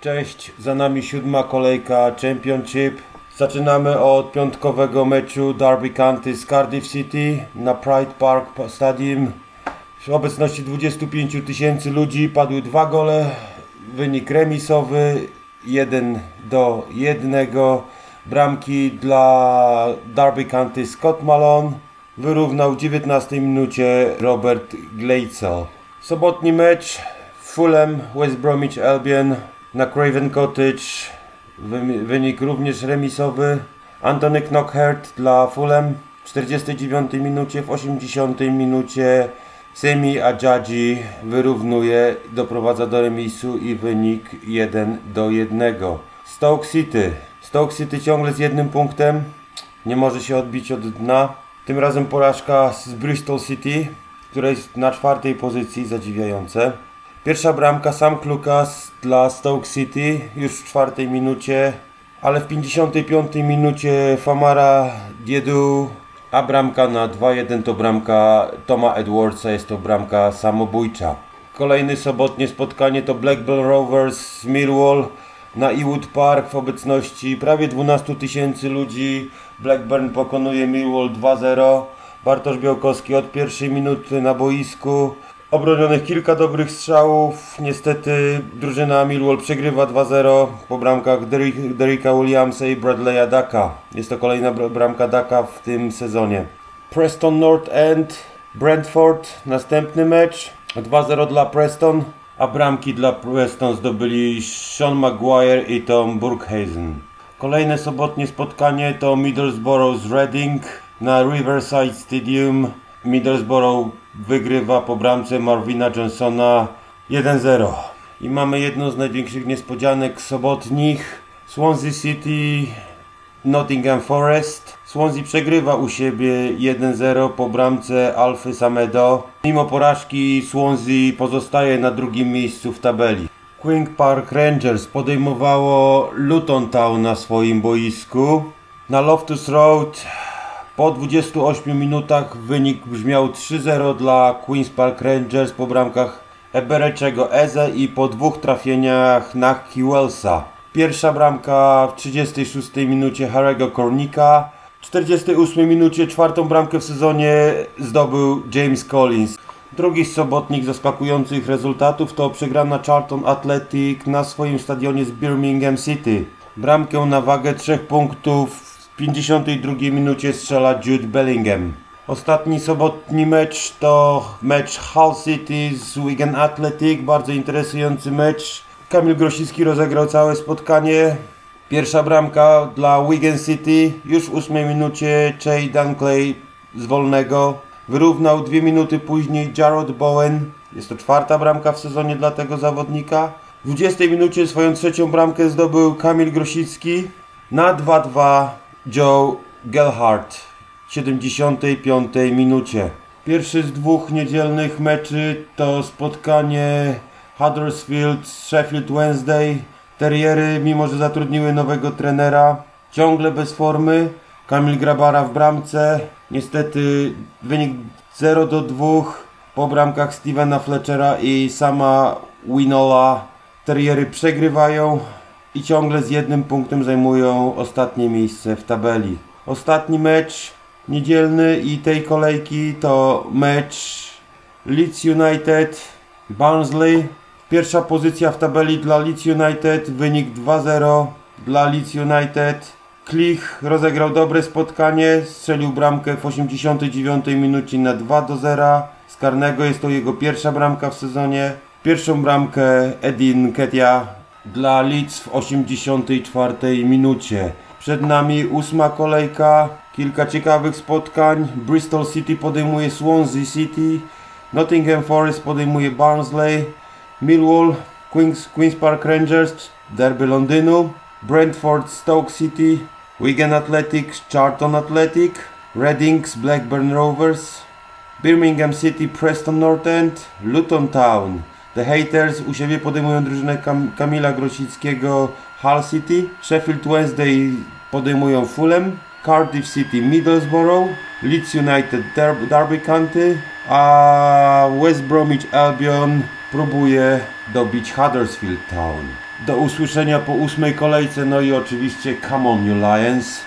Cześć, za nami siódma kolejka Championship. Zaczynamy od piątkowego meczu Derby County z Cardiff City na Pride Park Stadium. W obecności 25 tysięcy ludzi padły dwa gole. Wynik remisowy 1 do 1. Bramki dla Derby County Scott Malone. Wyrównał w 19 minucie Robert Gleitzel. Sobotni mecz Fulham West Bromwich Albion na Craven Cottage. Wy- Wynik również remisowy. Antony Knockhert dla Fulham w 49 minucie, w 80 minucie Semi Adjadzi wyrównuje, doprowadza do remisu i wynik 1 do 1. Stoke City. Stoke City ciągle z jednym punktem. Nie może się odbić od dna. Tym razem porażka z Bristol City, która jest na czwartej pozycji, zadziwiające. Pierwsza bramka Sam Klukas dla Stoke City już w czwartej minucie, ale w 55 minucie Famara Diedu, a bramka na 2-1 to bramka Toma Edwardsa, jest to bramka samobójcza. Kolejne sobotnie spotkanie to Blackburn Rovers z Millwall na Ewood Park w obecności prawie 12 tysięcy ludzi. Blackburn pokonuje Millwall 2-0. Bartosz Białkowski od pierwszej minuty na boisku. Obronionych kilka dobrych strzałów. Niestety drużyna Millwall przegrywa 2-0 po bramkach Derrick- Derricka Williamsa i Bradley'a Daka. Jest to kolejna br- bramka Daka w tym sezonie. Preston North End, Brentford, następny mecz. 2-0 dla Preston, a bramki dla Preston zdobyli Sean Maguire i Tom Burkhazen. Kolejne sobotnie spotkanie to Middlesbrough z Reading na Riverside Stadium. Middlesbrough wygrywa po bramce Marvina Johnsona 1-0. I mamy jedną z największych niespodzianek sobotnich. Swansea City Nottingham Forest. Swansea przegrywa u siebie 1-0 po bramce Alfy Samedo. Mimo porażki Swansea pozostaje na drugim miejscu w tabeli. Queen Park Rangers podejmowało Luton Town na swoim boisku. Na Loftus Road po 28 minutach wynik brzmiał 3-0 dla Queen's Park Rangers po bramkach Ebereczego Eze i po dwóch trafieniach Naki Wellsa. Pierwsza bramka w 36 minucie Harry'ego Kornika. W 48 minucie czwartą bramkę w sezonie zdobył James Collins. Drugi z sobotnich zaskakujących rezultatów to przegrana Charlton Athletic na swoim stadionie z Birmingham City. Bramkę na wagę 3 punktów 52 minucie strzela Jude Bellingham. Ostatni sobotni mecz to mecz Hull City z Wigan Athletic, bardzo interesujący mecz. Kamil Grosicki rozegrał całe spotkanie. Pierwsza bramka dla Wigan City już w 8 minucie Jay Dunkley z wolnego. Wyrównał dwie minuty później Jarrod Bowen. Jest to czwarta bramka w sezonie dla tego zawodnika. W 20 minucie swoją trzecią bramkę zdobył Kamil Grosicki. Na 2-2 Joe Gelhardt w 75 minucie. Pierwszy z dwóch niedzielnych meczy to spotkanie Huddersfield z Sheffield Wednesday. Terriery, mimo że zatrudniły nowego trenera, ciągle bez formy. Kamil Grabara w bramce. Niestety wynik 0 do 2 po bramkach Stevena Fletchera i sama Winola. Terriery przegrywają i ciągle z jednym punktem zajmują ostatnie miejsce w tabeli. Ostatni mecz niedzielny i tej kolejki to mecz Leeds United Barnsley. Pierwsza pozycja w tabeli dla Leeds United, wynik 2-0 dla Leeds United. Klich rozegrał dobre spotkanie, strzelił bramkę w 89 minucie na 2 do 0. Z karnego jest to jego pierwsza bramka w sezonie. Pierwszą bramkę Edin Ketia dla Leeds w 84 minucie. Przed nami ósma kolejka, kilka ciekawych spotkań. Bristol City podejmuje Swansea City, Nottingham Forest podejmuje Barnsley, Millwall, Queens, Queen's Park Rangers, Derby Londynu, Brentford Stoke City, Wigan Athletic, Charlton Athletic, Reading z Blackburn Rovers, Birmingham City, Preston North End, Luton Town. The Haters u siebie podejmują drużynę Kam Kamila Grosickiego Hull City, Sheffield Wednesday podejmują Fulham, Cardiff City Middlesbrough, Leeds United Derby, Derby County, a West Bromwich Albion próbuje dobić Huddersfield Town. Do usłyszenia po ósmej kolejce, no i oczywiście Come on you Lions.